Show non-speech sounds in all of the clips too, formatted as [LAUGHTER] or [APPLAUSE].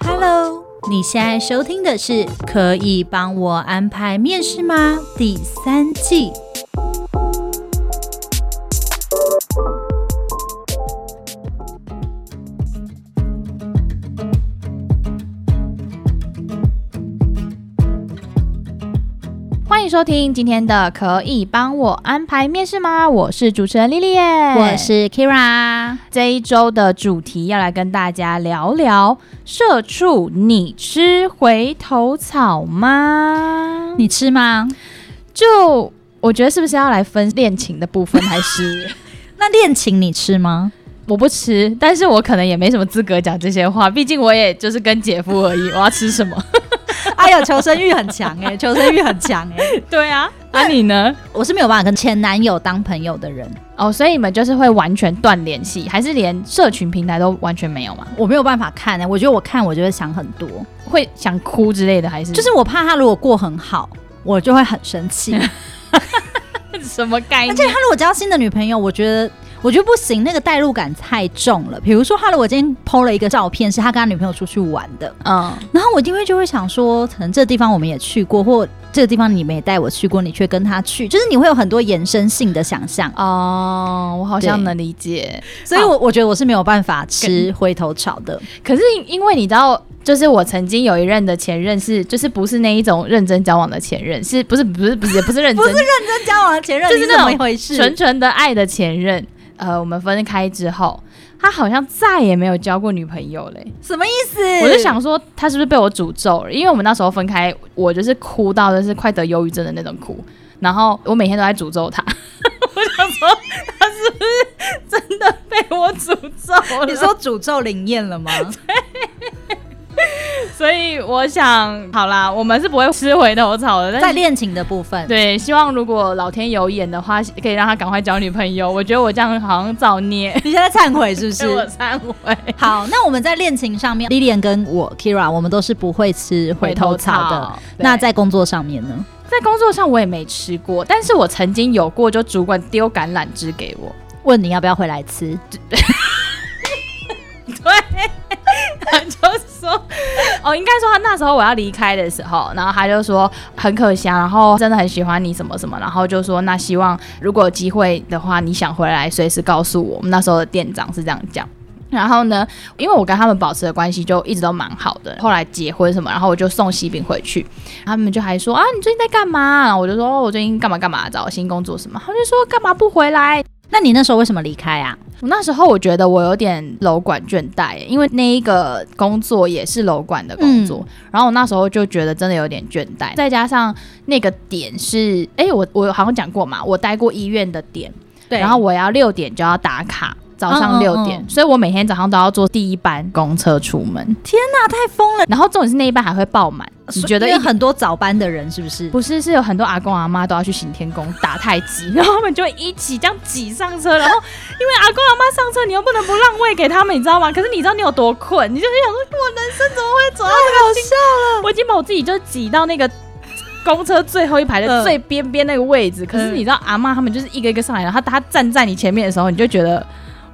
Hello，你现在收听的是《可以帮我安排面试吗》第三季。收听今天的《可以帮我安排面试吗》？我是主持人莉莉耶，我是 Kira。这一周的主题要来跟大家聊聊：社畜，你吃回头草吗？你吃吗？就我觉得是不是要来分恋情的部分，还是 [LAUGHS] 那恋情你吃吗？我不吃，但是我可能也没什么资格讲这些话，毕竟我也就是跟姐夫而已。我要吃什么？哎呦，求生欲很强哎、欸，[LAUGHS] 求生欲很强哎、欸。对啊，那、啊、你呢？我是没有办法跟前男友当朋友的人哦，所以你们就是会完全断联系，还是连社群平台都完全没有吗？我没有办法看哎、欸，我觉得我看我就会想很多，会想哭之类的，还是就是我怕他如果过很好，我就会很生气。[LAUGHS] 什么概念？而且他如果交新的女朋友，我觉得。我觉得不行，那个代入感太重了。比如说，哈喽，我今天 PO 了一个照片，是他跟他女朋友出去玩的，嗯，然后我一定会就会想说，可能这个地方我们也去过，或这个地方你们也带我去过，你却跟他去，就是你会有很多延伸性的想象。哦，我好像能理解。所以我，我我觉得我是没有办法吃回头草的。可是，因为你知道，就是我曾经有一任的前任是，就是不是那一种认真交往的前任，是不是？不是，不是，不是认真，[LAUGHS] 不是认真交往的前任，就是那种一回事，纯纯的爱的前任。呃，我们分开之后，他好像再也没有交过女朋友嘞。什么意思？我就想说，他是不是被我诅咒了？因为我们那时候分开，我就是哭到就是快得忧郁症的那种哭，然后我每天都在诅咒他。[LAUGHS] 我想说，他是不是真的被我诅咒了？你说诅咒灵验了吗？对。[LAUGHS] [LAUGHS] 所以我想，好啦，我们是不会吃回头草的。在恋情的部分，对，希望如果老天有眼的话，可以让他赶快交女朋友。我觉得我这样好像造孽。[LAUGHS] 你现在忏悔是不是？[LAUGHS] 我忏悔。好，那我们在恋情上面，Lilian 跟我 Kira，我们都是不会吃回头草的。草那在工作上面呢？在工作上我也没吃过，但是我曾经有过，就主管丢橄榄枝给我，问你要不要回来吃。对。他就说，哦，应该说他那时候我要离开的时候，然后他就说很可惜，然后真的很喜欢你什么什么，然后就说那希望如果有机会的话，你想回来随时告诉我。我们那时候的店长是这样讲。然后呢，因为我跟他们保持的关系就一直都蛮好的，后来结婚什么，然后我就送喜饼回去，他们就还说啊，你最近在干嘛？我就说我最近干嘛干嘛，找新工作什么。他们就说干嘛不回来？那你那时候为什么离开啊？我那时候我觉得我有点楼管倦怠，因为那一个工作也是楼管的工作，嗯、然后我那时候就觉得真的有点倦怠，再加上那个点是，哎，我我好像讲过嘛，我待过医院的点，对，然后我要六点就要打卡。早上六点，嗯嗯嗯，所以我每天早上都要坐第一班公车出门。天哪，太疯了！然后重点是那一班还会爆满，你觉得有很多早班的人是不是？不是，是有很多阿公阿妈都要去行天宫打太极，[LAUGHS] 然后他们就会一起这样挤上车。然后因为阿公阿妈上车，你又不能不让位给他们，你知道吗？可是你知道你有多困，你就会想说，我人生怎么会走到这个？太好笑了！我已经把我自己就挤到那个公车最后一排的最边边那个位置。嗯、可是你知道阿妈他们就是一个一个上来，然后他站在你前面的时候，你就觉得。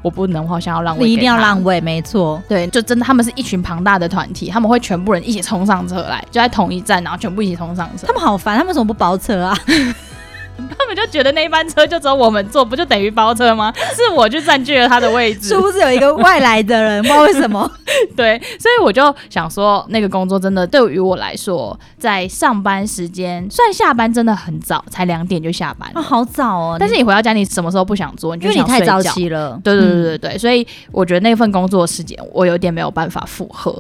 我不能，我好像要让位。你一定要让位，没错。对，就真的，他们是一群庞大的团体，他们会全部人一起冲上车来，就在同一站，然后全部一起冲上车。他们好烦，他们为什么不包车啊？[LAUGHS] 他们就觉得那一班车就只有我们坐，不就等于包车吗？[LAUGHS] 是我就占据了他的位置，是不是有一个外来的人？不知道为什么？[LAUGHS] 对，所以我就想说，那个工作真的对于我来说，在上班时间，虽然下班真的很早，才两点就下班，啊，好早哦。但是你回到家，你什么时候不想做？你就想因为你太早起了。对对对对对，嗯、所以我觉得那份工作时间，我有点没有办法负荷，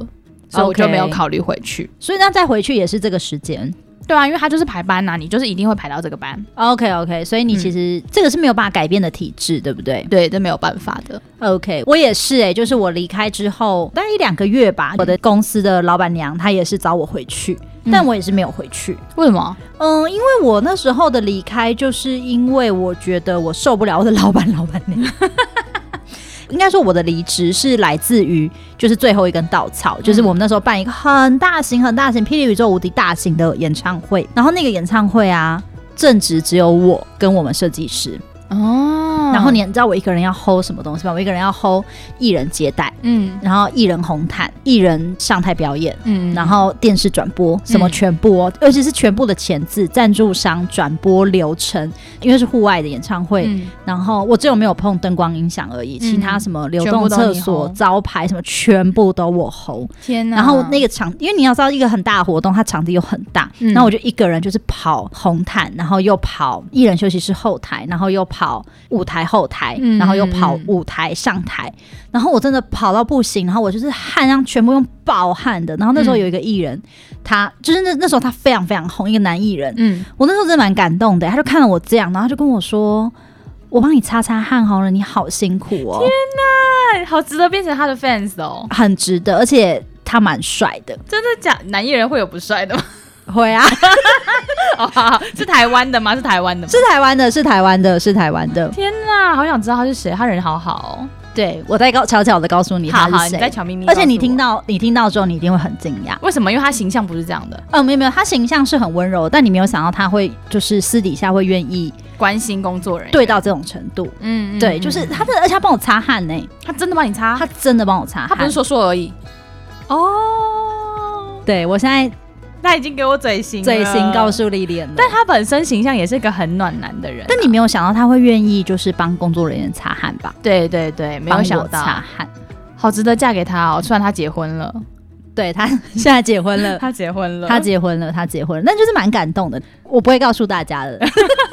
所以我就没有考虑回去。所以那再回去也是这个时间。对啊，因为他就是排班呐、啊，你就是一定会排到这个班。OK OK，所以你其实、嗯、这个是没有办法改变的体制，对不对？对，这没有办法的。OK，我也是哎、欸，就是我离开之后大概一两个月吧，我的公司的老板娘她也是找我回去，嗯、但我也是没有回去。为什么？嗯，因为我那时候的离开，就是因为我觉得我受不了我的老板老板娘。[LAUGHS] 应该说我的离职是来自于就是最后一根稻草，嗯、就是我们那时候办一个很大型、很大型、霹雳宇宙无敌大型的演唱会，然后那个演唱会啊，正值只有我跟我们设计师哦。然后你知道我一个人要 hold 什么东西吗？我一个人要 hold 艺人接待，嗯，然后艺人红毯，艺人上台表演，嗯，然后电视转播，什么全部哦，尤其是全部的前置赞助商转播流程，因为是户外的演唱会，然后我只有没有碰灯光音响而已，其他什么流动厕所、招牌什么全部都我 hold。天哪！然后那个场，因为你要知道一个很大的活动，它场地又很大，然后我就一个人就是跑红毯，然后又跑艺人休息室后台，然后又跑舞台后台，然后又跑舞台上台，然后我真的跑到不行，然后我就是汗让全部用爆汗的。然后那时候有一个艺人，他就是那那时候他非常非常红，一个男艺人，嗯，我那时候真的蛮感动的。他就看到我这样，然后他就跟我说：“我帮你擦擦汗好了，你好辛苦哦。”天哪，好值得变成他的 fans 哦，很值得，而且他蛮帅的。真的假？男艺人会有不帅的吗？会啊，[LAUGHS] 是台湾的吗？是台湾的吗？是台湾的，是台湾的，是台湾的。天哪，好想知道他是谁，他人好好哦。对，我在告悄悄的告诉你他是谁，你在悄咪咪。而且你听到你听到之后，你一定会很惊讶。为什么？因为他形象不是这样的。嗯，没有没有，他形象是很温柔，但你没有想到他会就是私底下会愿意关心工作人员，对到这种程度。嗯，对，就是他的，而且他帮我擦汗呢，他真的帮你擦，他真的帮我擦，他不是说说而已。哦，对我现在。他已经给我嘴型，嘴型告诉莉莉安了。但他本身形象也是个很暖男的人，啊。但你没有想到他会愿意就是帮工作人员擦汗吧？对对对，没有想到擦汗，好值得嫁给他哦。虽然他结婚了，对他 [LAUGHS] 现在结婚了，[LAUGHS] 他结婚了，他结婚了，他结婚了，那就是蛮感动的。我不会告诉大家的，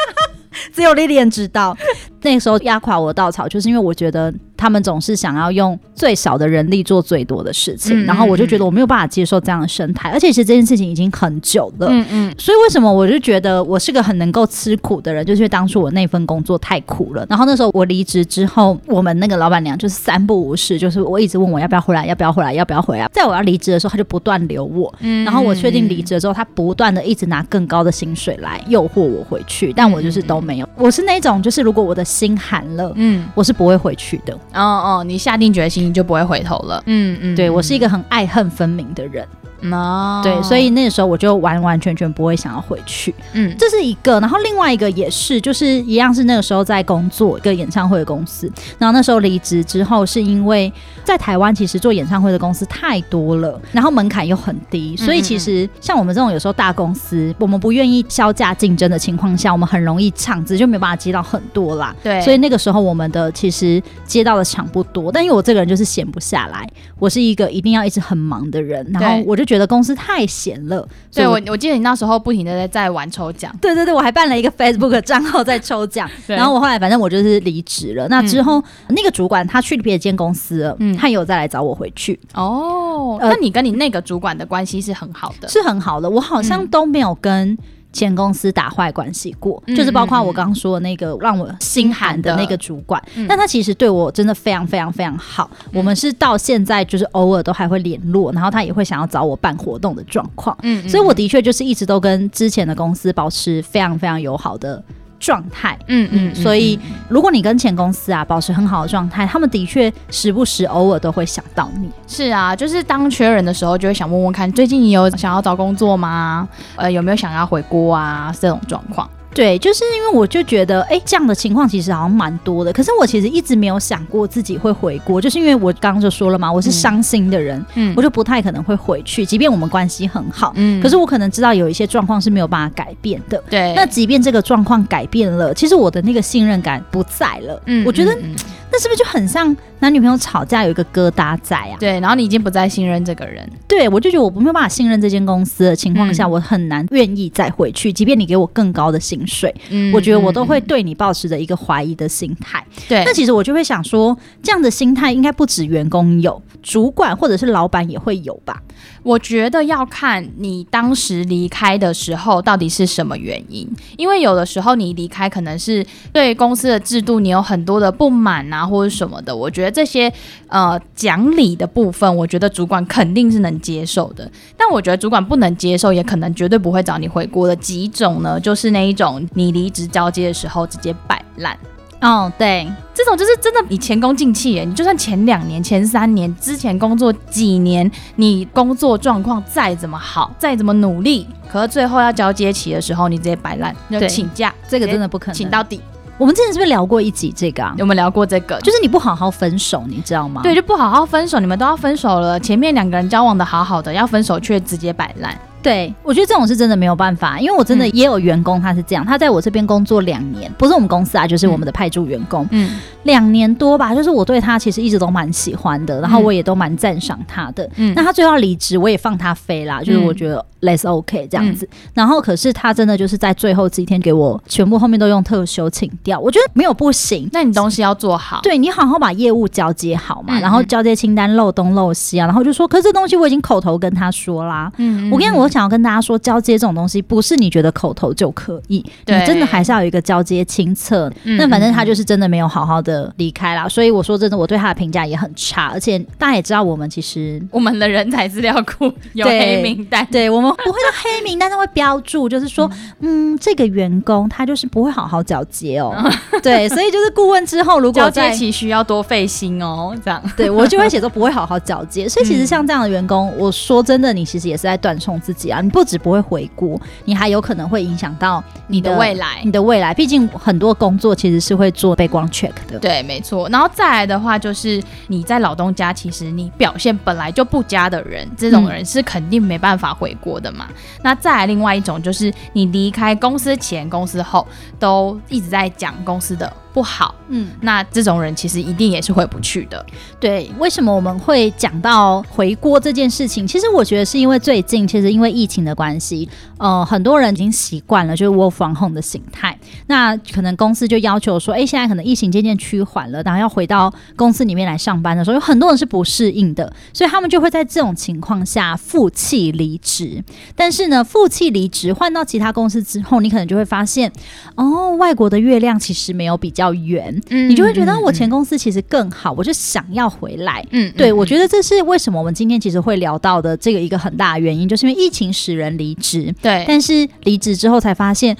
[LAUGHS] 只有莉莉安知道。那个时候压垮我的稻草，就是因为我觉得。他们总是想要用最少的人力做最多的事情，嗯、然后我就觉得我没有办法接受这样的生态，而且其实这件事情已经很久了。嗯嗯，所以为什么我就觉得我是个很能够吃苦的人，就是因为当初我那份工作太苦了。然后那时候我离职之后，我们那个老板娘就是三不五时，就是我一直问我要不要回来，要不要回来，要不要回来。在我要离职的时候，他就不断留我。嗯，然后我确定离职之后，他不断的一直拿更高的薪水来诱惑我回去，但我就是都没有。我是那种就是如果我的心寒了，嗯，我是不会回去的。哦哦，你下定决心，你就不会回头了。嗯嗯，对，我是一个很爱恨分明的人。哦，对，所以那个时候我就完完全全不会想要回去。嗯，这是一个，然后另外一个也是，就是一样是那个时候在工作一个演唱会的公司，然后那时候离职之后，是因为在台湾其实做演唱会的公司太多了，然后门槛又很低，所以其实像我们这种有时候大公司，我们不愿意削价竞争的情况下，我们很容易场子就没有办法接到很多啦。对，所以那个时候我们的其实接到的场不多，但因为我这个人就是闲不下来，我是一个一定要一直很忙的人，然后我就。觉得公司太闲了，对我，我记得你那时候不停的在在玩抽奖，[LAUGHS] 对对对，我还办了一个 Facebook 账号在抽奖，[LAUGHS] 然后我后来反正我就是离职了。那之后、嗯、那个主管他去别间公司了，嗯，他有再来找我回去。哦，呃、那你跟你那个主管的关系是很好的，是很好的，我好像都没有跟。前公司打坏关系过，嗯、就是包括我刚刚说的那个让我心寒的那个主管，嗯、但他其实对我真的非常非常非常好。嗯、我们是到现在就是偶尔都还会联络，然后他也会想要找我办活动的状况。嗯，所以我的确就是一直都跟之前的公司保持非常非常友好的。状态，嗯嗯，所以如果你跟前公司啊保持很好的状态，他们的确时不时偶尔都会想到你。是啊，就是当缺人的时候，就会想问问看，最近你有想要找工作吗？呃，有没有想要回国啊？这种状况。对，就是因为我就觉得，哎，这样的情况其实好像蛮多的。可是我其实一直没有想过自己会回国，就是因为我刚刚就说了嘛，我是伤心的人，嗯，我就不太可能会回去，即便我们关系很好，嗯，可是我可能知道有一些状况是没有办法改变的。对，那即便这个状况改变了，其实我的那个信任感不在了。嗯，我觉得。嗯嗯那是不是就很像男女朋友吵架有一个疙瘩在啊？对，然后你已经不再信任这个人。对，我就觉得我没有办法信任这间公司的情况下，嗯、我很难愿意再回去，即便你给我更高的薪水，嗯、我觉得我都会对你抱持着一个怀疑的心态。对，那其实我就会想说，这样的心态应该不止员工有，主管或者是老板也会有吧？我觉得要看你当时离开的时候到底是什么原因，因为有的时候你离开可能是对公司的制度你有很多的不满啊，或者什么的。我觉得这些呃讲理的部分，我觉得主管肯定是能接受的。但我觉得主管不能接受，也可能绝对不会找你回国的几种呢，就是那一种你离职交接的时候直接摆烂。哦，对，这种就是真的你前功尽弃耶！你就算前两年、前三年之前工作几年，你工作状况再怎么好，再怎么努力，可是最后要交接期的时候，你直接摆烂，就请假，这个真的不可能，请到底。我们之前是不是聊过一集这个啊？有没有聊过这个？就是你不好好分手，你知道吗？对，就不好好分手，你们都要分手了，前面两个人交往的好好的，要分手却直接摆烂。对，我觉得这种是真的没有办法，因为我真的也有员工他是这样，他在我这边工作两年，不是我们公司啊，就是我们的派驻员工，嗯，两年多吧，就是我对他其实一直都蛮喜欢的，然后我也都蛮赞赏他的，嗯，那他最后要离职，我也放他飞啦，就是我觉得 less OK 这样子，然后可是他真的就是在最后几天给我全部后面都用特休请掉，我觉得没有不行，那你东西要做好，对，你好好把业务交接好嘛，然后交接清单漏东漏西啊，然后就说，可是这东西我已经口头跟他说啦，嗯，我跟你我。我想要跟大家说，交接这种东西不是你觉得口头就可以，你真的还是要有一个交接清册。那、嗯、反正他就是真的没有好好的离开啦，所以我说真的，我对他的评价也很差。而且大家也知道，我们其实我们的人才资料库有黑名单，对，我们不会到黑名单，但会标注，就是说，嗯，这个员工他就是不会好好交接哦。[LAUGHS] 对，所以就是顾问之后，如果交接期需要多费心哦，这样，对我就会写说不会好好交接。所以其实像这样的员工，我说真的，你其实也是在断送自己啊，你不止不会回国，你还有可能会影响到你的，你的未来。你的未来，毕竟很多工作其实是会做背光 check 的。对，没错。然后再来的话，就是你在老东家，其实你表现本来就不佳的人，这种人是肯定没办法回国的嘛。嗯、那再来另外一种，就是你离开公司前、公司后，都一直在讲公司的不好，嗯，那这种人其实一定也是回不去的。对，为什么我们会讲到回锅这件事情？其实我觉得是因为最近，其实因为疫情的关系，呃，很多人已经习惯了就是 work from home 的形态。那可能公司就要求说，哎，现在可能疫情渐渐趋缓了，然后要回到公司里面来上班的时候，有很多人是不适应的，所以他们就会在这种情况下负气离职。但是呢，负气离职换到其他公司之后，你可能就会发现，哦，外国的月亮其实没有比较远，嗯，你就会觉得我前公司其实更好，我就想要回来。嗯，对，我觉得这是为什么我们今天其实会聊到的这个一个很大的原因，就是因为疫情使人离职。对，但是离职之后才发现，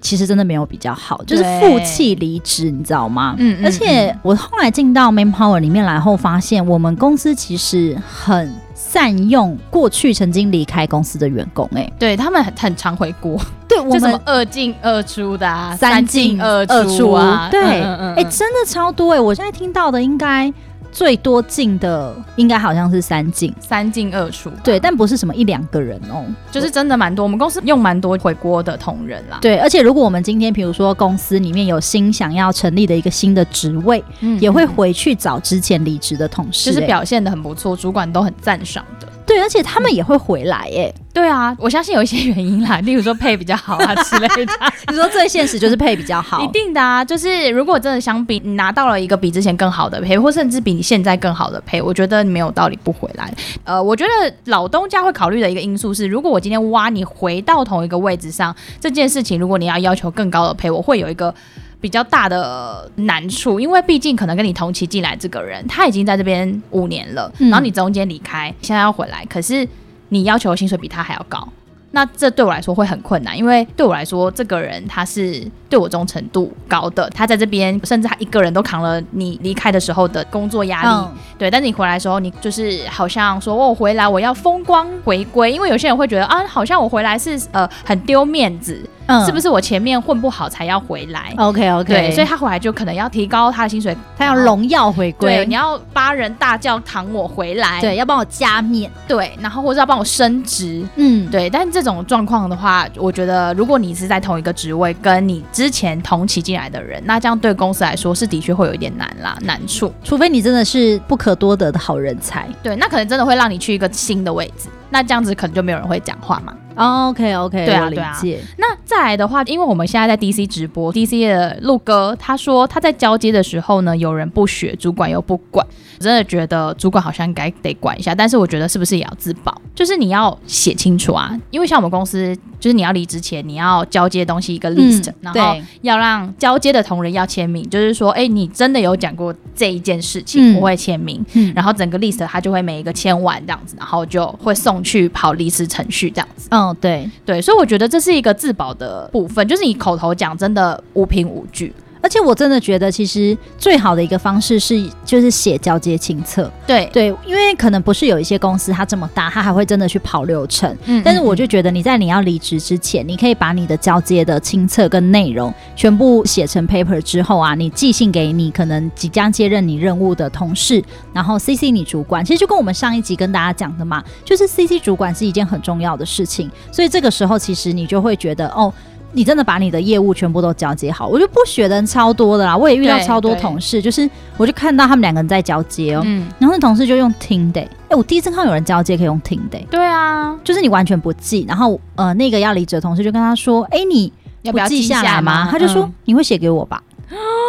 其实真的没有比较好，就是负气离职，你知道吗？嗯，而且我后来进到 Manpower 里面来后，发现我们公司其实很善用过去曾经离开公司的员工，哎，对他们很很常回锅。我们什么二进二出的啊，三进二出啊，对，哎，真的超多哎！我现在听到的应该最多进的，应该好像是三进，三进二出，对，但不是什么一两个人哦，就是真的蛮多。我们公司用蛮多回锅的同仁啦，对，而且如果我们今天比如说公司里面有新想要成立的一个新的职位，嗯，也会回去找之前离职的同事，就是表现的很不错，主管都很赞赏的。对，而且他们也会回来耶。对啊，我相信有一些原因啦，例如说配比较好啊之类的。[LAUGHS] 你说最现实就是配比较好，一定的啊。就是如果真的相比，你拿到了一个比之前更好的配，或甚至比你现在更好的配，我觉得没有道理不回来。呃，我觉得老东家会考虑的一个因素是，如果我今天挖你回到同一个位置上，这件事情，如果你要要求更高的配，我会有一个。比较大的难处，因为毕竟可能跟你同期进来这个人，他已经在这边五年了，嗯、然后你中间离开，现在要回来，可是你要求的薪水比他还要高，那这对我来说会很困难，因为对我来说，这个人他是对我忠诚度高的，他在这边甚至他一个人都扛了你离开的时候的工作压力，嗯、对，但是你回来的时候，你就是好像说我回来我要风光回归，因为有些人会觉得啊，好像我回来是呃很丢面子。嗯，是不是我前面混不好才要回来？OK OK，对，所以他回来就可能要提高他的薪水，他要荣耀回归。对，你要八人大轿扛我回来，对，要帮我加面，对，然后或者要帮我升职，嗯，对。但是这种状况的话，我觉得如果你是在同一个职位，跟你之前同期进来的人，那这样对公司来说是的确会有一点难啦，难处。除非你真的是不可多得的好人才，对，那可能真的会让你去一个新的位置，那这样子可能就没有人会讲话嘛。Oh, OK OK，对啊，对啊。那再来的话，因为我们现在在 DC 直播，DC 的陆哥他说他在交接的时候呢，有人不学，主管又不管。我真的觉得主管好像应该得管一下，但是我觉得是不是也要自保？就是你要写清楚啊，因为像我们公司，就是你要离职前你要交接东西一个 list，、嗯、然后要让交接的同仁要签名，就是说，哎，你真的有讲过这一件事情，我会签名，嗯、然后整个 list 他就会每一个签完这样子，然后就会送去跑离职程序这样子。嗯，对对，所以我觉得这是一个自保的部分，就是你口头讲真的无凭无据。而且我真的觉得，其实最好的一个方式是，就是写交接清册。对对，因为可能不是有一些公司它这么大，它还会真的去跑流程。嗯，但是我就觉得你在你要离职之前，你可以把你的交接的清册跟内容全部写成 paper 之后啊，你寄信给你可能即将接任你任务的同事，然后 CC 你主管。其实就跟我们上一集跟大家讲的嘛，就是 CC 主管是一件很重要的事情。所以这个时候，其实你就会觉得哦。你真的把你的业务全部都交接好，我就不学的人超多的啦。我也遇到超多同事，就是我就看到他们两个人在交接哦、喔，嗯，然后那同事就用听的、欸，哎、欸，我第一次看到有人交接可以用听的、欸，对啊，就是你完全不记，然后呃，那个要离职的同事就跟他说，哎、你，你不要记下来吗？来吗？他就说、嗯、你会写给我吧，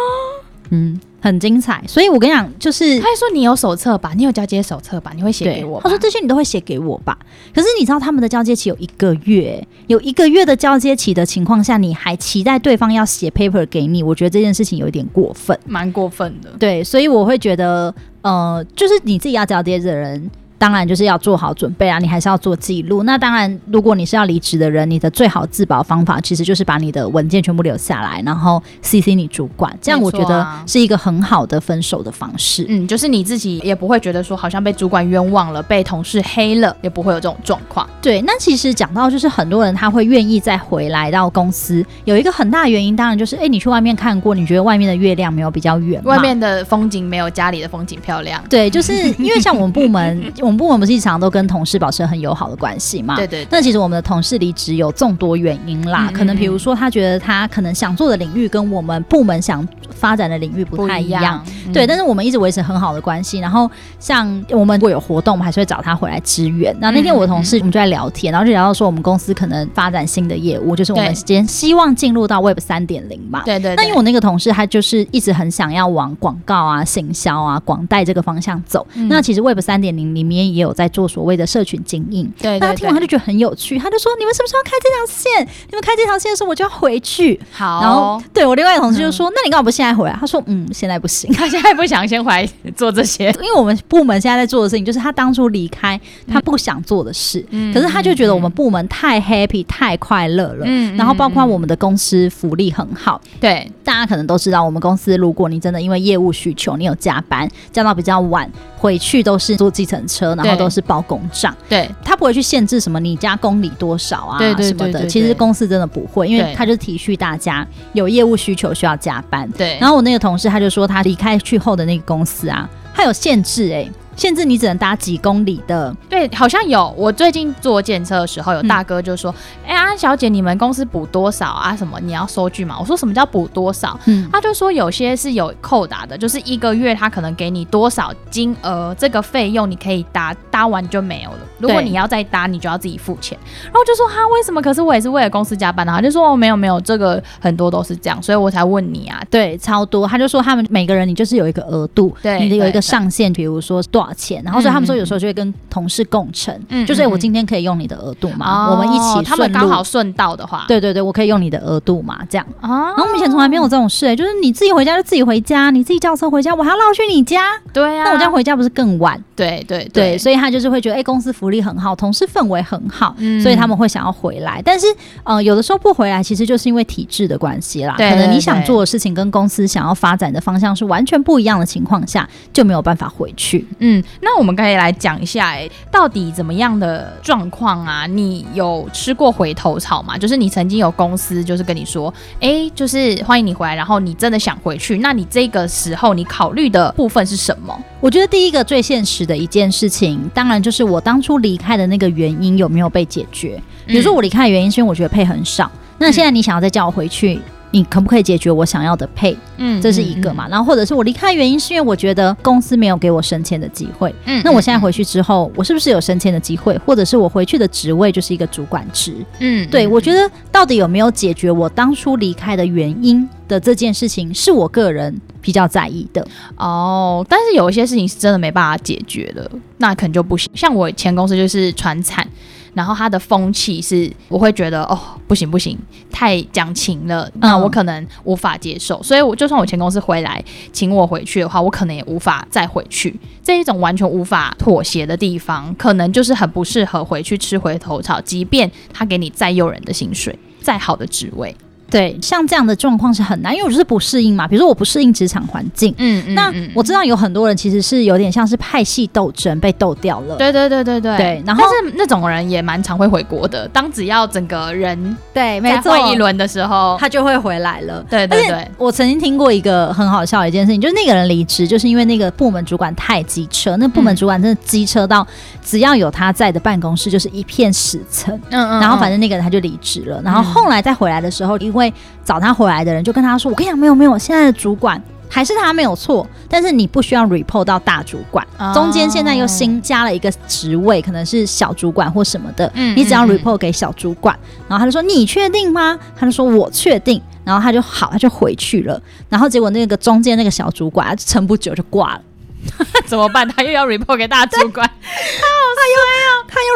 [GASPS] 嗯。很精彩，所以我跟你讲，就是他还说你有手册吧，你有交接手册吧，你会写给我。他说这些你都会写给我吧，可是你知道他们的交接期有一个月，有一个月的交接期的情况下，你还期待对方要写 paper 给你，我觉得这件事情有一点过分，蛮过分的。对，所以我会觉得，呃，就是你自己要交接的人。当然就是要做好准备啊，你还是要做记录。那当然，如果你是要离职的人，你的最好自保方法其实就是把你的文件全部留下来，然后 CC 你主管，这样我觉得是一个很好的分手的方式。嗯，就是你自己也不会觉得说好像被主管冤枉了，被同事黑了，也不会有这种状况。对，那其实讲到就是很多人他会愿意再回来到公司，有一个很大的原因，当然就是哎，你去外面看过，你觉得外面的月亮没有比较圆，外面的风景没有家里的风景漂亮。对，就是因为像我们部门，[LAUGHS] 我们部门不是一常都。跟同事保持很友好的关系嘛？对，对对。那其实我们的同事离职有众多原因啦，可能比如说他觉得他可能想做的领域跟我们部门想发展的领域不太一样，一样嗯、对。但是我们一直维持很好的关系。然后像我们如果有活动，我们还是会找他回来支援。那那天我的同事我们就在聊天，然后就聊到说我们公司可能发展新的业务，就是我们今天希望进入到 Web 三点零嘛。对，对对。那因为我那个同事他就是一直很想要往广告啊、行销啊、广带这个方向走。嗯、那其实 Web 三点零里面也有在做所谓的社群经对，对，对，那他听完他就觉得很有趣，他就说：“你们什么时候开这条线？你们开这条线的时候，我就要回去。”好，然后对我另外一个同事就说：“嗯、那你干嘛不现在回来？”他说：“嗯，现在不行，[LAUGHS] 他现在不想先回来做这些，[LAUGHS] 因为我们部门现在在做的事情就是他当初离开他不想做的事，嗯、可是他就觉得我们部门太 happy、太快乐了。嗯，然后包括我们的公司福利很好。对，大家可能都知道，我们公司如果你真的因为业务需求，你有加班加到比较晚，回去都是坐计程车，然后都是包公账。对，他不会去限制什么你家公里多少啊，什么的。其实公司真的不会，因为他就体恤大家有业务需求需要加班。对。然后我那个同事他就说，他离开去后的那个公司啊，他有限制哎、欸。限制你只能搭几公里的，对，好像有。我最近做检测的时候，有大哥就说：“哎、嗯，安、欸啊、小姐，你们公司补多少啊？什么你要收据吗？”我说：“什么叫补多少？”嗯，他就说有些是有扣打的，就是一个月他可能给你多少金额，这个费用你可以搭，搭完就没有了。如果你要再搭，你就要自己付钱。然后就说：“哈，为什么？可是我也是为了公司加班的。”他就说：“哦，没有没有，这个很多都是这样，所以我才问你啊。”对，超多。他就说他们每个人你就是有一个额度，对，你的有一个上限，比如说多少钱，然后所以他们。说有时候就会跟同事共乘，嗯，就是我今天可以用你的额度嘛，嗯、我们一起他们刚好顺道的话，对对对，我可以用你的额度嘛，这样。哦、然后我们以前从来没有这种事、欸，就是你自己回家就自己回家，你自己叫车回家，我还要绕去你家，对呀、啊，那我这样回家不是更晚？对对对，对，所以他就是会觉得，哎、欸，公司福利很好，同事氛围很好，嗯、所以他们会想要回来。但是，呃，有的时候不回来，其实就是因为体制的关系啦，对，可能你想做的事情跟公司想要发展的方向是完全不一样的情况下，就没有办法回去。嗯，那我们可以来讲一下、欸。到底怎么样的状况啊？你有吃过回头草吗？就是你曾经有公司就是跟你说，哎、欸，就是欢迎你回来，然后你真的想回去，那你这个时候你考虑的部分是什么？我觉得第一个最现实的一件事情，当然就是我当初离开的那个原因有没有被解决。比如说我离开的原因是因为我觉得配很少，那现在你想要再叫我回去？你可不可以解决我想要的配？嗯，这是一个嘛。然后或者是我离开原因是因为我觉得公司没有给我升迁的机会。嗯，那我现在回去之后，我是不是有升迁的机会？或者是我回去的职位就是一个主管职？嗯，对，我觉得到底有没有解决我当初离开的原因的这件事情，是我个人比较在意的。哦，但是有一些事情是真的没办法解决的，那可能就不行。像我前公司就是传产。然后他的风气是，我会觉得哦，不行不行，太讲情了，那我可能无法接受。嗯、所以，我就算我前公司回来请我回去的话，我可能也无法再回去。这一种完全无法妥协的地方，可能就是很不适合回去吃回头草。即便他给你再诱人的薪水，再好的职位。对，像这样的状况是很难，因为我就是不适应嘛。比如说我不适应职场环境，嗯，嗯，那我知道有很多人其实是有点像是派系斗争被斗掉了。对对对对对。对，然后但是那种人也蛮常会回国的。当只要整个人对没错换一轮的时候，他就会回来了。对对对。我曾经听过一个很好笑的一件事情，就是那个人离职，就是因为那个部门主管太机车，那部门主管真的机车到只要有他在的办公室就是一片死城。嗯嗯。然后反正那个人他就离职了，然后后来再回来的时候，因为找他回来的人就跟他说：“我跟你讲，没有没有，现在的主管还是他没有错，但是你不需要 report 到大主管，中间现在又新加了一个职位，可能是小主管或什么的，你只要 report 给小主管。”然后他就说：“你确定吗？”他就说：“我确定。”然后他就好，他就回去了。然后结果那个中间那个小主管撑不久就挂了。[LAUGHS] 怎么办？他又要 report 给大主管，[LAUGHS] 他好衰啊！他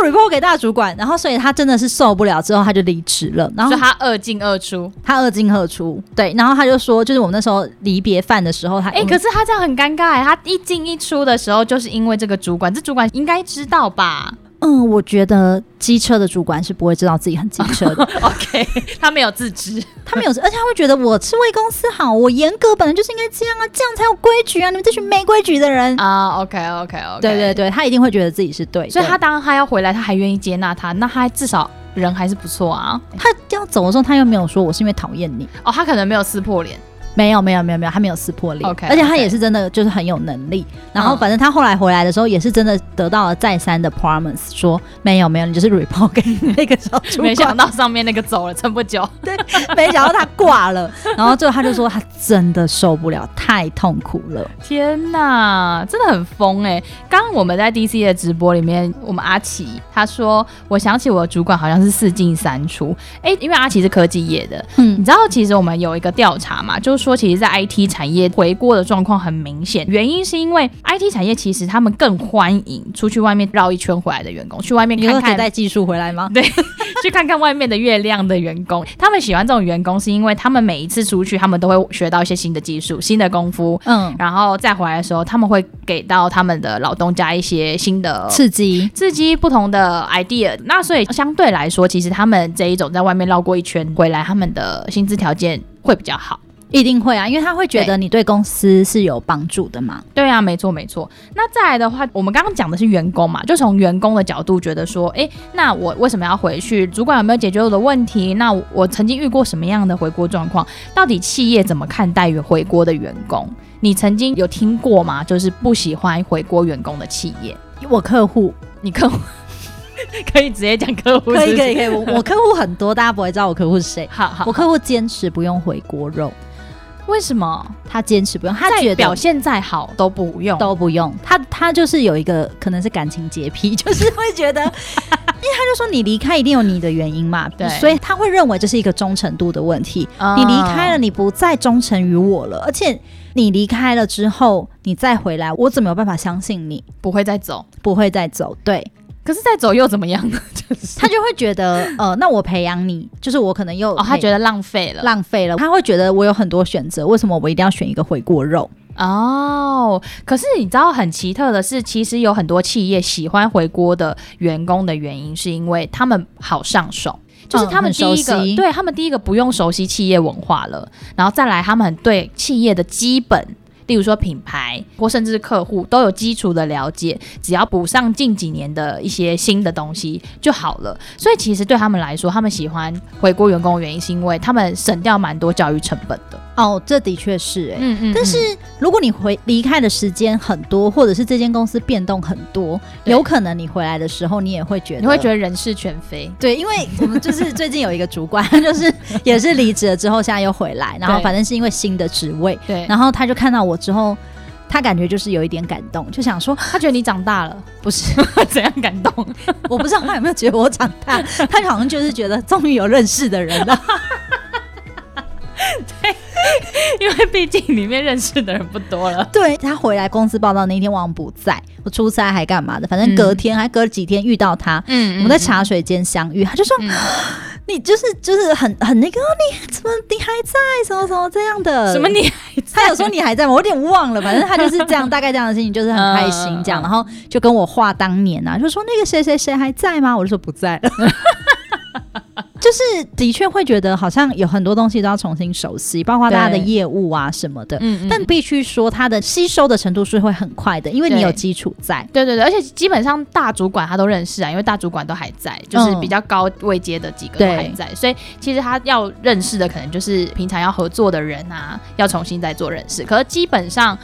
又 report 给大主管，然后所以他真的是受不了，之后他就离职了。然后他二进二出，他二进二出。对，然后他就说，就是我们那时候离别饭的时候，他哎、欸，可是他这样很尴尬，他一进一出的时候，就是因为这个主管，这主管应该知道吧？嗯，我觉得机车的主管是不会知道自己很机车的。[LAUGHS] OK，他没有自知，他没有，而且他会觉得我是为公司好，我严格本来就是应该这样啊，这样才有规矩啊！你们这群没规矩的人啊！OK，OK，OK，、uh, okay, okay, okay. 对对对，他一定会觉得自己是对，所以他当他要回来，他还愿意接纳他，那他至少人还是不错啊。他要走的时候，他又没有说我是因为讨厌你哦，他可能没有撕破脸。没有没有没有没有，他没有撕破脸，okay, 而且他也是真的就是很有能力。然后反正他后来回来的时候，也是真的得到了再三的 promise，说没有没有，你就是 report 给那个小主管。没想到上面那个走了，撑不久。对，[LAUGHS] 没想到他挂了。然后最后他就说他真的受不了，太痛苦了。天哪，真的很疯哎、欸！刚刚我们在 DC 的直播里面，我们阿奇他说，我想起我的主管好像是四进三出。哎、欸，因为阿奇是科技业的，嗯，你知道其实我们有一个调查嘛，就是。说其实，在 IT 产业回锅的状况很明显，原因是因为 IT 产业其实他们更欢迎出去外面绕一圈回来的员工，去外面看看带技术回来吗？[LAUGHS] 对，去看看外面的月亮的员工，[LAUGHS] 他们喜欢这种员工，是因为他们每一次出去，他们都会学到一些新的技术、新的功夫，嗯，然后再回来的时候，他们会给到他们的老东家一些新的刺激，刺激不同的 idea。那所以相对来说，其实他们这一种在外面绕过一圈回来，他们的薪资条件会比较好。一定会啊，因为他会觉得你对公司是有帮助的嘛。对啊，没错没错。那再来的话，我们刚刚讲的是员工嘛，就从员工的角度觉得说，哎，那我为什么要回去？主管有没有解决我的问题？那我曾经遇过什么样的回锅状况？到底企业怎么看待回锅的员工？你曾经有听过吗？就是不喜欢回锅员工的企业？我客户，你客户 [LAUGHS] 可以直接讲客户？可以可以可以。我我客户很多，大家不会知道我客户是谁。好好，我客户坚持不用回锅肉。为什么他坚持不用？他觉得表现再好都不用，都不用。他他就是有一个可能是感情洁癖，[LAUGHS] 就是会觉得，[LAUGHS] 因为他就说你离开一定有你的原因嘛，对，所以他会认为这是一个忠诚度的问题。嗯、你离开了，你不再忠诚于我了，而且你离开了之后，你再回来，我怎么有办法相信你不会再走？不会再走？对。可是再走又怎么样呢？[LAUGHS] 就是他就会觉得，呃，那我培养你，就是我可能又哦，他觉得浪费了，浪费了。他会觉得我有很多选择，为什么我一定要选一个回锅肉？哦，可是你知道很奇特的是，其实有很多企业喜欢回锅的员工的原因，是因为他们好上手，就是他们第一个，嗯、对他们第一个不用熟悉企业文化了，然后再来他们对企业的基本。例如说品牌或甚至是客户都有基础的了解，只要补上近几年的一些新的东西就好了。所以其实对他们来说，他们喜欢回归员工的原因，是因为他们省掉蛮多教育成本的。哦，这的确是哎、欸，嗯，嗯嗯。但是如果你回离开的时间很多，或者是这间公司变动很多，有可能你回来的时候，你也会觉得你会觉得人事全非。对，因为 [LAUGHS] 我们就是最近有一个主管，[LAUGHS] 就是也是离职了之后，现在又回来，然后反正是因为新的职位，对，然后他就看到我之后，他感觉就是有一点感动，就想说 [LAUGHS] 他觉得你长大了，不是怎样感动？我不知道他有没有觉得我长大，他好像就是觉得终于有认识的人了。对。[LAUGHS] 因为毕竟里面认识的人不多了。[LAUGHS] 对，他回来公司报道那天，王不在，我出差还干嘛的？反正隔天、嗯、还隔了几天遇到他，嗯，我们在茶水间相遇，他就说：“嗯、你就是就是很很那个，你怎么你还在？什么什么这样的？什么你还在？他有说你还在吗？我有点忘了，反正他就是这样，大概这样的事情，就是很开心这样，然后就跟我话当年啊，就说那个谁谁谁还在吗？我就说不在了。[LAUGHS] 就是的确会觉得好像有很多东西都要重新熟悉，包括大家的业务啊什么的。嗯嗯。但必须说，它的吸收的程度是会很快的，因为你有基础在。对对对，而且基本上大主管他都认识啊，因为大主管都还在，就是比较高位阶的几个都还在，所以其实他要认识的可能就是平常要合作的人啊，要重新再做认识。可是基本上。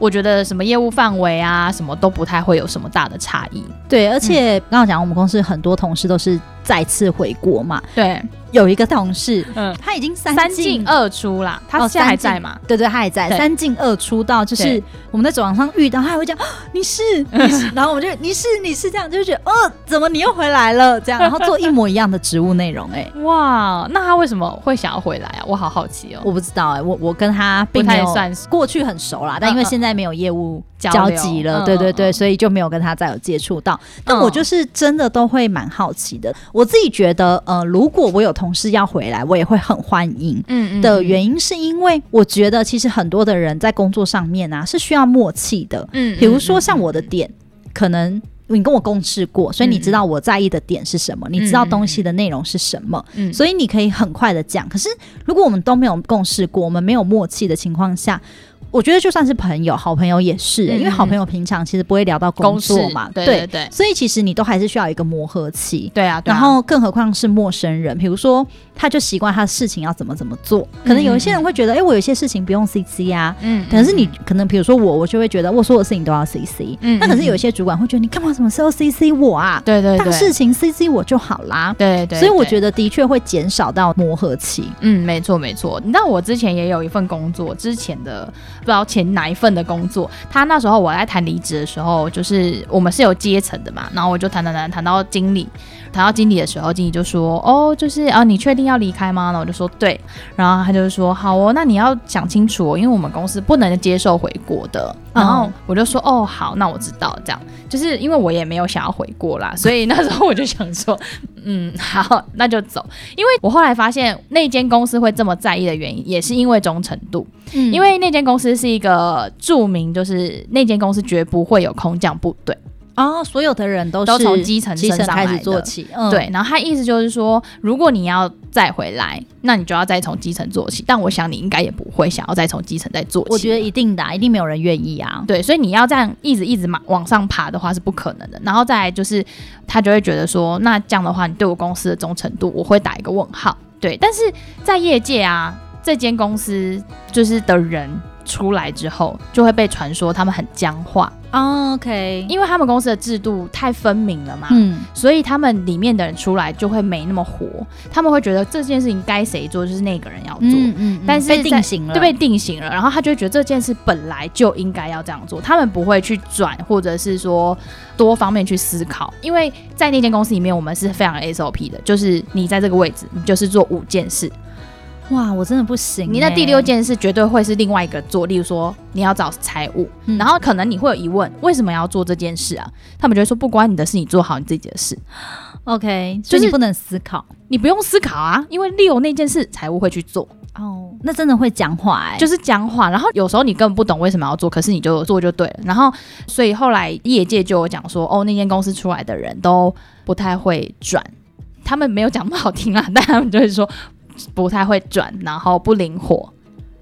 我觉得什么业务范围啊，什么都不太会有什么大的差异。对，而且刚刚讲我们公司很多同事都是再次回国嘛。对。有一个同事，嗯，他已经三进二出啦。他现在还在吗？对对，他还在。三进二出到就是我们在走廊上遇到，他还会讲你是 [LAUGHS] [GASPS] 你是，[LAUGHS] 然后我们就你是你是这样，就觉得哦，怎么你又回来了？这样，[LAUGHS] 然后做一模一样的职务内容，哎，哇，那他为什么会想要回来啊？我好好奇哦。我不知道哎，我我跟他并没有算是过去很熟啦，但因为现在没有业务交集了，对对对，所以就没有跟他再有接触到。但我就是真的都会蛮好奇的。我自己觉得，呃，如果我有同事要回来，我也会很欢迎。嗯，的原因是因为我觉得其实很多的人在工作上面啊是需要默契的。嗯，比如说像我的点，可能你跟我共事过，所以你知道我在意的点是什么，你知道东西的内容是什么，嗯，所以你可以很快的讲。可是如果我们都没有共事过，我们没有默契的情况下。我觉得就算是朋友，好朋友也是、欸，嗯、因为好朋友平常其实不会聊到工作嘛，对对对，对，所以其实你都还是需要一个磨合期，对啊，对啊，然后更何况是陌生人，比如说。他就习惯他的事情要怎么怎么做，可能有一些人会觉得，哎、欸，我有些事情不用 CC 啊，嗯，可是你可能比如说我，我就会觉得我所有的事情都要 CC，嗯，那可是有一些主管会觉得你干嘛什么时候 CC 我啊？对对对，大事情 CC 我就好啦，对，对对，所以我觉得的确会减少到磨合期，嗯，没错没错。你知道我之前也有一份工作，之前的不知道前哪一份的工作，他那时候我在谈离职的时候，就是我们是有阶层的嘛，然后我就谈谈谈谈到经理。谈到经理的时候，经理就说：“哦，就是啊，你确定要离开吗？”然后我就说：“对。”然后他就说：“好哦，那你要想清楚哦，因为我们公司不能接受回国的。”然后我就说：“哦，好，那我知道。”这样就是因为我也没有想要回国啦，所以那时候我就想说：“嗯，好，那就走。”因为我后来发现那间公司会这么在意的原因，也是因为忠诚度。嗯，因为那间公司是一个著名，就是那间公司绝不会有空降部队。哦，所有的人都都从基层基层开始做起，嗯、对。然后他意思就是说，如果你要再回来，那你就要再从基层做起。但我想你应该也不会想要再从基层再做起。我觉得一定的，一定没有人愿意啊。对，所以你要这样一直一直往往上爬的话是不可能的。然后再来就是，他就会觉得说，那这样的话，你对我公司的忠诚度，我会打一个问号。对，但是在业界啊，这间公司就是的人。出来之后就会被传说他们很僵化。Oh, OK，因为他们公司的制度太分明了嘛，嗯，所以他们里面的人出来就会没那么活，他们会觉得这件事情该谁做就是那个人要做，嗯，嗯，但是被定型了，就被定型了，然后他就会觉得这件事本来就应该要这样做，他们不会去转或者是说多方面去思考，因为在那间公司里面我们是非常 SOP 的，就是你在这个位置，你就是做五件事。哇，我真的不行、欸！你那第六件事绝对会是另外一个做，例如说你要找财务，嗯、然后可能你会有疑问，为什么要做这件事啊？他们觉得说不关你的事，你做好你自己的事。OK，就是你不能思考，你不用思考啊，因为六那件事财务会去做。哦，那真的会讲话哎、欸，就是讲话。然后有时候你根本不懂为什么要做，可是你就做就对了。然后所以后来业界就有讲说，哦，那间公司出来的人都不太会转，他们没有讲那么好听啊，[LAUGHS] 但他们就会说。不太会转，然后不灵活，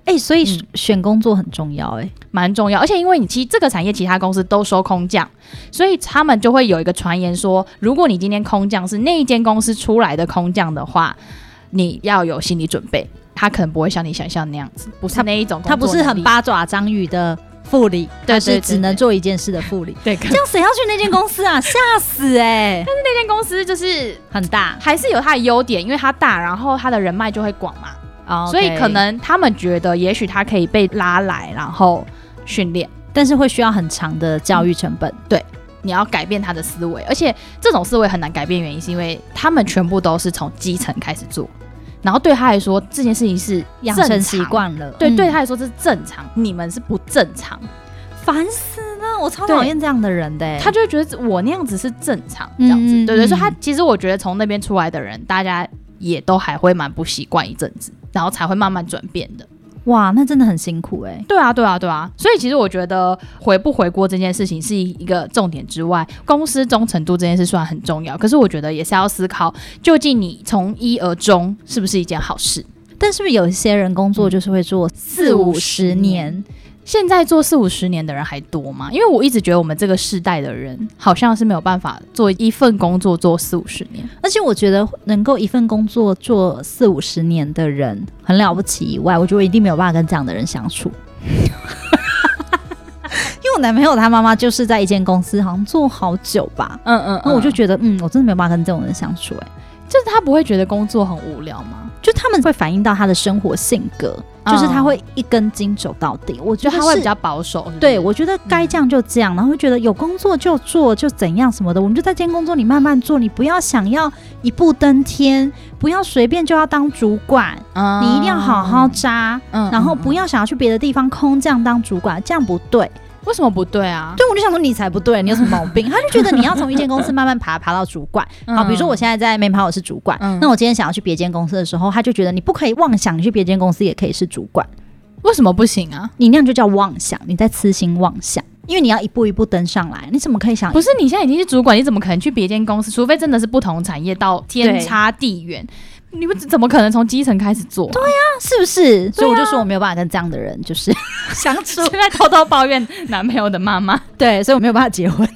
哎、欸，所以选工作很重要、欸，哎、嗯，蛮重要。而且因为你其实这个产业其他公司都收空降，所以他们就会有一个传言说，如果你今天空降是那一间公司出来的空降的话，你要有心理准备，他可能不会像你想象那样子，不是那一种，他不是很八爪章鱼的。副理，但是只能做一件事的副理。对，这样谁要去那间公司啊？[LAUGHS] 吓死哎、欸！但是那间公司就是很大，还是有它的优点，因为它大，然后它的人脉就会广嘛。哦，Okay. 所以可能他们觉得，也许他可以被拉来，然后训练，但是会需要很长的教育成本。嗯、对，你要改变他的思维，而且这种思维很难改变，原因是因为他们全部都是从基层开始做。然后对他来说，这件事情是养成习惯了。对，对他来说这是正常，嗯、你们是不正常，烦死了！我超讨厌这样的人的、欸。他就会觉得我那样子是正常，这样子。嗯、对对，所以他其实我觉得从那边出来的人，大家也都还会蛮不习惯一阵子，然后才会慢慢转变的。哇，那真的很辛苦哎、欸。对啊，对啊，对啊。所以其实我觉得回不回锅这件事情是一个重点之外，公司忠诚度这件事算很重要。可是我觉得也是要思考，究竟你从一而终是不是一件好事？但是不是有一些人工作就是会做四五十年？现在做四五十年的人还多吗？因为我一直觉得我们这个世代的人好像是没有办法做一份工作做四五十年，而且我觉得能够一份工作做四五十年的人很了不起以外，我觉得我一定没有办法跟这样的人相处。[LAUGHS] 因为我男朋友他妈妈就是在一间公司好像做好久吧，嗯嗯，那我就觉得嗯，我真的没有办法跟这种人相处、欸，哎，就是他不会觉得工作很无聊吗？就他们会反映到他的生活性格。就是他会一根筋走到底，我觉得他会比较保守是不是？对，我觉得该这样就这样，然后会觉得有工作就做，就怎样什么的，我们就在这间工作里慢慢做，你不要想要一步登天，不要随便就要当主管，嗯，你一定要好好扎，嗯，然后不要想要去别的地方空降当主管，这样不对。为什么不对啊？对，我就想说你才不对，你有什么毛病？[LAUGHS] 他就觉得你要从一间公司慢慢爬，爬到主管。好，比如说我现在在 Manpower 我是主管，嗯，那我今天想要去别间公司的时候，他就觉得你不可以妄想你去别间公司也可以是主管。为什么不行啊？你那样就叫妄想，你在痴心妄想，因为你要一步一步登上来，你怎么可以想？不是，你现在已经是主管，你怎么可能去别间公司？除非真的是不同产业到天差地远，你们怎么可能从基层开始做？对呀、啊，是不是？所以我就说我没有办法跟这样的人就是相处。现在偷偷抱怨男朋友的妈妈，对，所以我没有办法结婚。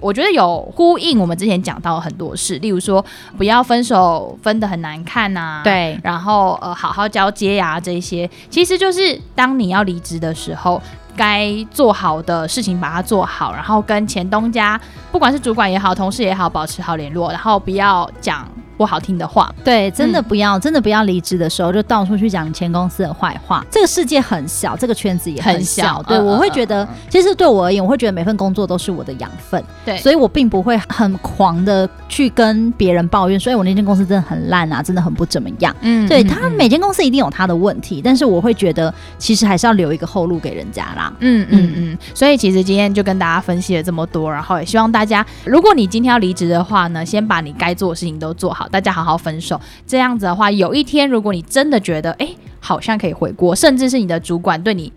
我觉得有呼应我们之前讲到很多事，例如说不要分手分的很难看呐、啊，对，然后呃好好交接呀、啊，这些其实就是当你要离职的时候，该做好的事情把它做好，然后跟前东家不管是主管也好，同事也好，保持好联络，然后不要讲。不好听的话，对，真的不要，嗯、真的不要离职的时候就到处去讲前公司的坏话。这个世界很小，这个圈子也很小。很小对、嗯、我会觉得，其实对我而言，我会觉得每份工作都是我的养分。对，所以我并不会很狂的去跟别人抱怨，所以我那间公司真的很烂啊，真的很不怎么样。嗯，对他每间公司一定有他的问题，但是我会觉得，其实还是要留一个后路给人家啦。嗯嗯嗯。所以其实今天就跟大家分析了这么多，然后也希望大家，如果你今天要离职的话呢，先把你该做的事情都做好。大家好好分手，这样子的话，有一天如果你真的觉得，哎，好像可以回国，甚至是你的主管对你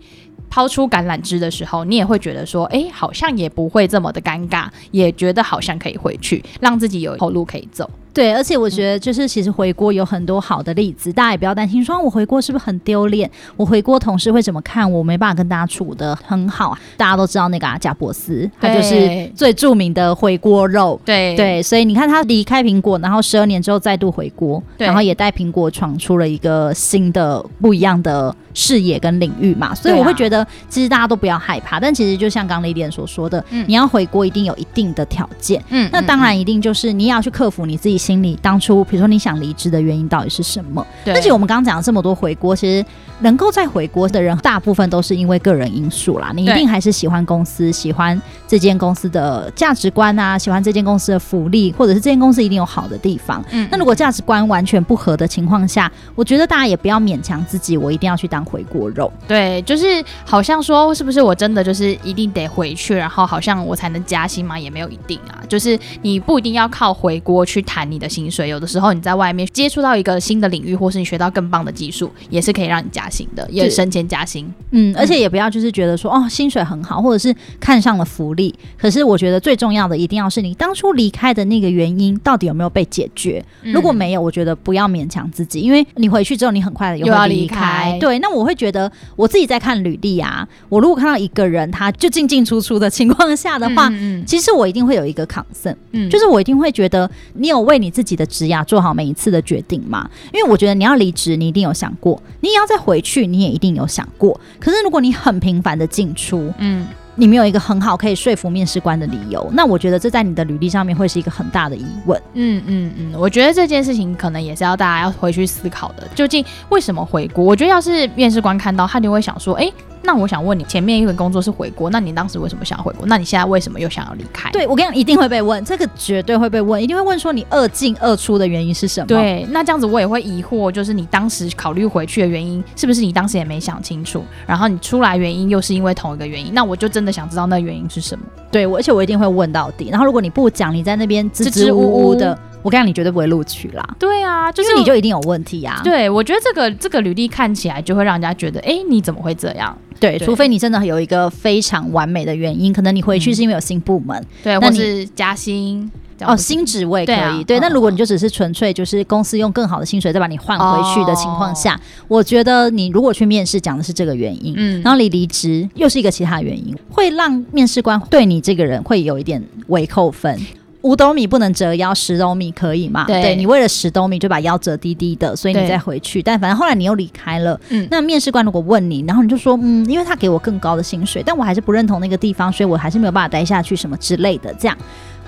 抛出橄榄枝的时候，你也会觉得说，哎，好像也不会这么的尴尬，也觉得好像可以回去，让自己有后路可以走。对，而且我觉得就是其实回锅有很多好的例子，大家也不要担心，说我回锅是不是很丢脸？我回锅同事会怎么看我？没办法跟大家处的很好。大家都知道那个贾伯斯，他就是最著名的回锅肉。对对，所以你看他离开苹果，然后十二年之后再度回锅，然后也带苹果闯出了一个新的不一样的视野跟领域嘛。所以我会觉得，其实大家都不要害怕。但其实就像刚丽莲所说的，嗯，你要回国一定有一定的条件。嗯，那当然一定就是你也要去克服你自己。心里当初，比如说你想离职的原因到底是什么？对，而且我们刚刚讲了这么多回国，其实能够再回国的人，大部分都是因为个人因素啦。你一定还是喜欢公司，喜欢这间公司的价值观啊，喜欢这间公司的福利，或者是这间公司一定有好的地方。嗯，那如果价值观完全不合的情况下，我觉得大家也不要勉强自己，我一定要去当回锅肉。对，就是好像说，是不是我真的就是一定得回去，然后好像我才能加薪吗？也没有一定啊。就是你不一定要靠回锅去谈你的薪水，有的时候你在外面接触到一个新的领域，或是你学到更棒的技术，也是可以让你加薪的，也升迁加薪。嗯，而且也不要就是觉得说哦，薪水很好，或者是看上了福利。可是我觉得最重要的一定要是你当初离开的那个原因到底有没有被解决？嗯、如果没有，我觉得不要勉强自己，因为你回去之后你很快的又要离开。对，那我会觉得我自己在看履历啊，我如果看到一个人他就进进出出的情况下的话，嗯嗯，其实我一定会有一个 concern，嗯，就是我一定会觉得你有为你自己的职涯做好每一次的决定吗？因为我觉得你要离职，你一定有想过；你也要再回去，你也一定有想过。可是如果你很频繁的进出，嗯，你没有一个很好可以说服面试官的理由，那我觉得这在你的履历上面会是一个很大的疑问。嗯嗯嗯，我觉得这件事情可能也是要大家要回去思考的，究竟为什么回国？我觉得要是面试官看到，他就会想说，哎、那我想问你，前面一份工作是回国，那你当时为什么想要回国？那你现在为什么又想要离开？对，我跟你讲，一定会被问，这个绝对会被问，一定会问说你二进二出的原因是什么？对，那这样子我也会疑惑，就是你当时考虑回去的原因，是不是你当时也没想清楚？然后你出来原因又是因为同一个原因，那我就真的想知道那原因是什么？对，我而且我一定会问到底。然后如果你不讲，你在那边支支吾吾的。我跟你讲，你绝对不会录取啦。对啊，就是你就一定有问题啊。对，我觉得这个这个履历看起来就会让人家觉得，哎，你怎么会这样？对，除非你真的有一个非常完美的原因，可能你回去是因为有新部门，对，或是加薪。哦，新职位可以，对。那如果你就只是纯粹就是公司用更好的薪水再把你换回去的情况下，我觉得你如果去面试讲的是这个原因，嗯，然后你离职又是一个其他原因，会让面试官对你这个人会有一点微扣分。五斗米不能折腰，十斗米可以嘛？对，你为了十斗米就把腰折低低的，所以你再回去。但反正后来你又离开了，嗯，那面试官如果问你，然后你就说，嗯，因为他给我更高的薪水，但我还是不认同那个地方，所以我还是没有办法待下去，什么之类的，这样。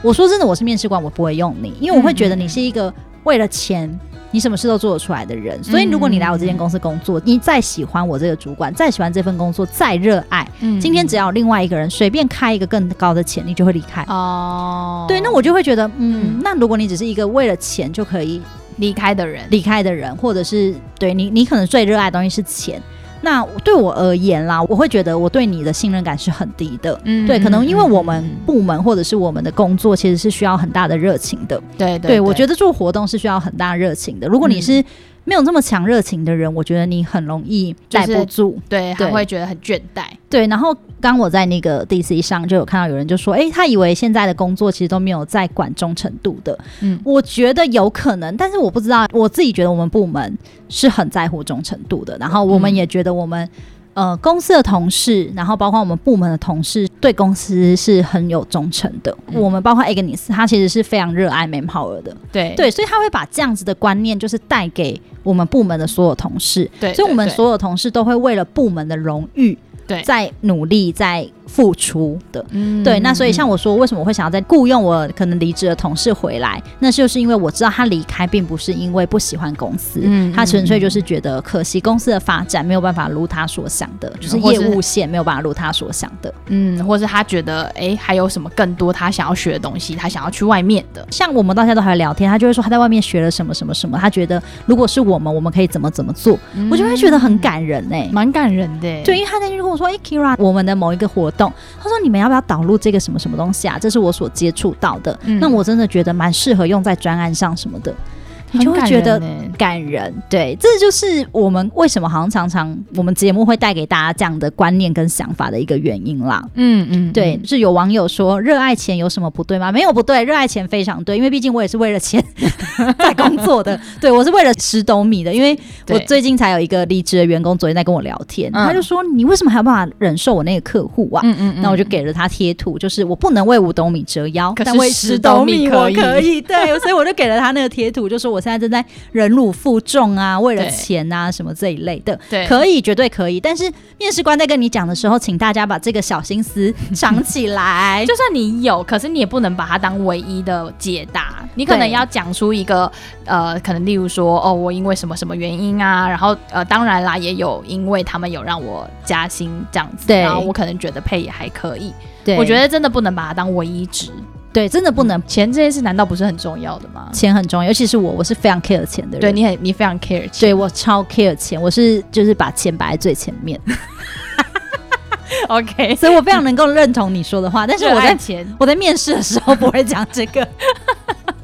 我说真的，我是面试官，我不会用你，因为我会觉得你是一个为了钱，你什么事都做得出来的人。所以如果你来我这间公司工作，你再喜欢我这个主管，再喜欢这份工作，再热爱，今天只要另外一个人随便开一个更高的钱，你就会离开。哦，对，那我就会觉得，嗯，那如果你只是一个为了钱就可以离开的人，离开的人，或者是对你，你可能最热爱的东西是钱。那对我而言啦，我会觉得我对你的信任感是很低的。嗯，对，可能因为我们部门或者是我们的工作，其实是需要很大的热情的。对对，对，对，我觉得做活动是需要很大热情的。如果你是没有这么强热情的人，我觉得你很容易待不住，就是、对，还会觉得很倦怠。对，然后刚我在那个 DC 上就有看到有人就说，哎，他以为现在的工作其实都没有在管忠诚度的。嗯，我觉得有可能，但是我不知道，我自己觉得我们部门是很在乎忠诚度的，然后我们也觉得我们。呃，公司的同事，然后包括我们部门的同事，对公司是很有忠诚的。嗯、我们包括 Agnes，他其实是非常热爱 Manpower 的。对对，所以他会把这样子的观念，就是带给我们部门的所有同事。对，所以我们所有同事都会为了部门的荣誉。对，在努力，在付出的，嗯，对。那所以像我说，为什么我会想要再雇佣我可能离职的同事回来？那就是因为我知道他离开并不是因为不喜欢公司，嗯，他纯粹就是觉得可惜公司的发展没有办法如他所想的，就是业务线没有办法如他所想的，嗯，或是他觉得哎、欸，还有什么更多他想要学的东西，他想要去外面的。像我们到现在都还聊天，他就会说他在外面学了什么什么什么，他觉得如果是我们，我们可以怎么怎么做，嗯、我就会觉得很感人哎、欸，蛮感人的、欸。对，因为他在那天跟我说，哎、欸、，Kira，我们。的某一个活动，他说：“你们要不要导入这个什么什么东西啊？这是我所接触到的，嗯、那我真的觉得蛮适合用在专案上什么的。”你就会觉得感人，对，这就是我们为什么好像常常我们节目会带给大家这样的观念跟想法的一个原因啦。嗯嗯，对，是有网友说热爱钱有什么不对吗？没有不对，热爱钱非常对，因为毕竟我也是为了钱 [LAUGHS] 在工作的。对，我是为了十斗米的，因为我最近才有一个离职的员工昨天在跟我聊天，他就说你为什么还有办法忍受我那个客户啊？嗯嗯，那我就给了他贴图，就是我不能为五斗米折腰，但为十斗米我可以。对，所以我就给了他那个贴图，就是我。我现在正在忍辱负重啊，为了钱啊什么这一类的，对，可以，绝对可以。但是面试官在跟你讲的时候，请大家把这个小心思藏起来。[LAUGHS] 就算你有，可是你也不能把它当唯一的解答。你可能要讲出一个呃，可能例如说，哦，我因为什么什么原因啊，然后呃，当然啦，也有因为他们有让我加薪这样子，对，然后我可能觉得配也还可以。对，我觉得真的不能把它当唯一值。对，真的不能、嗯、钱这件事，难道不是很重要的吗？钱很重要，尤其是我，我是非常 care 钱的人。对，你很，你非常 care 钱。对，我超 care 钱，我是就是把钱摆在最前面。OK，[LAUGHS] 所以我非常能够认同你说的话。但是我在钱，我在面试的时候不会讲这个。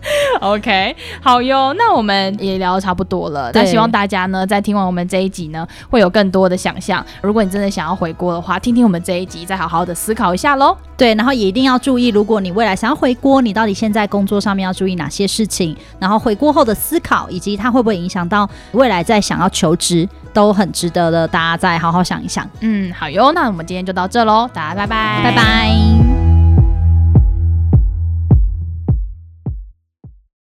[LAUGHS] OK，好哟，那我们也聊得差不多了。那希望大家呢，在听完我们这一集呢，会有更多的想象。如果你真的想要回国的话，听听我们这一集，再好好的思考一下喽。对，然后也一定要注意，如果你未来想要回国，你到底现在工作上面要注意哪些事情？然后回国后的思考，以及它会不会影响到未来在想要求职，都很值得的。大家再好好想一想。嗯，好哟，那我们今天就到这喽，大家拜拜，拜拜。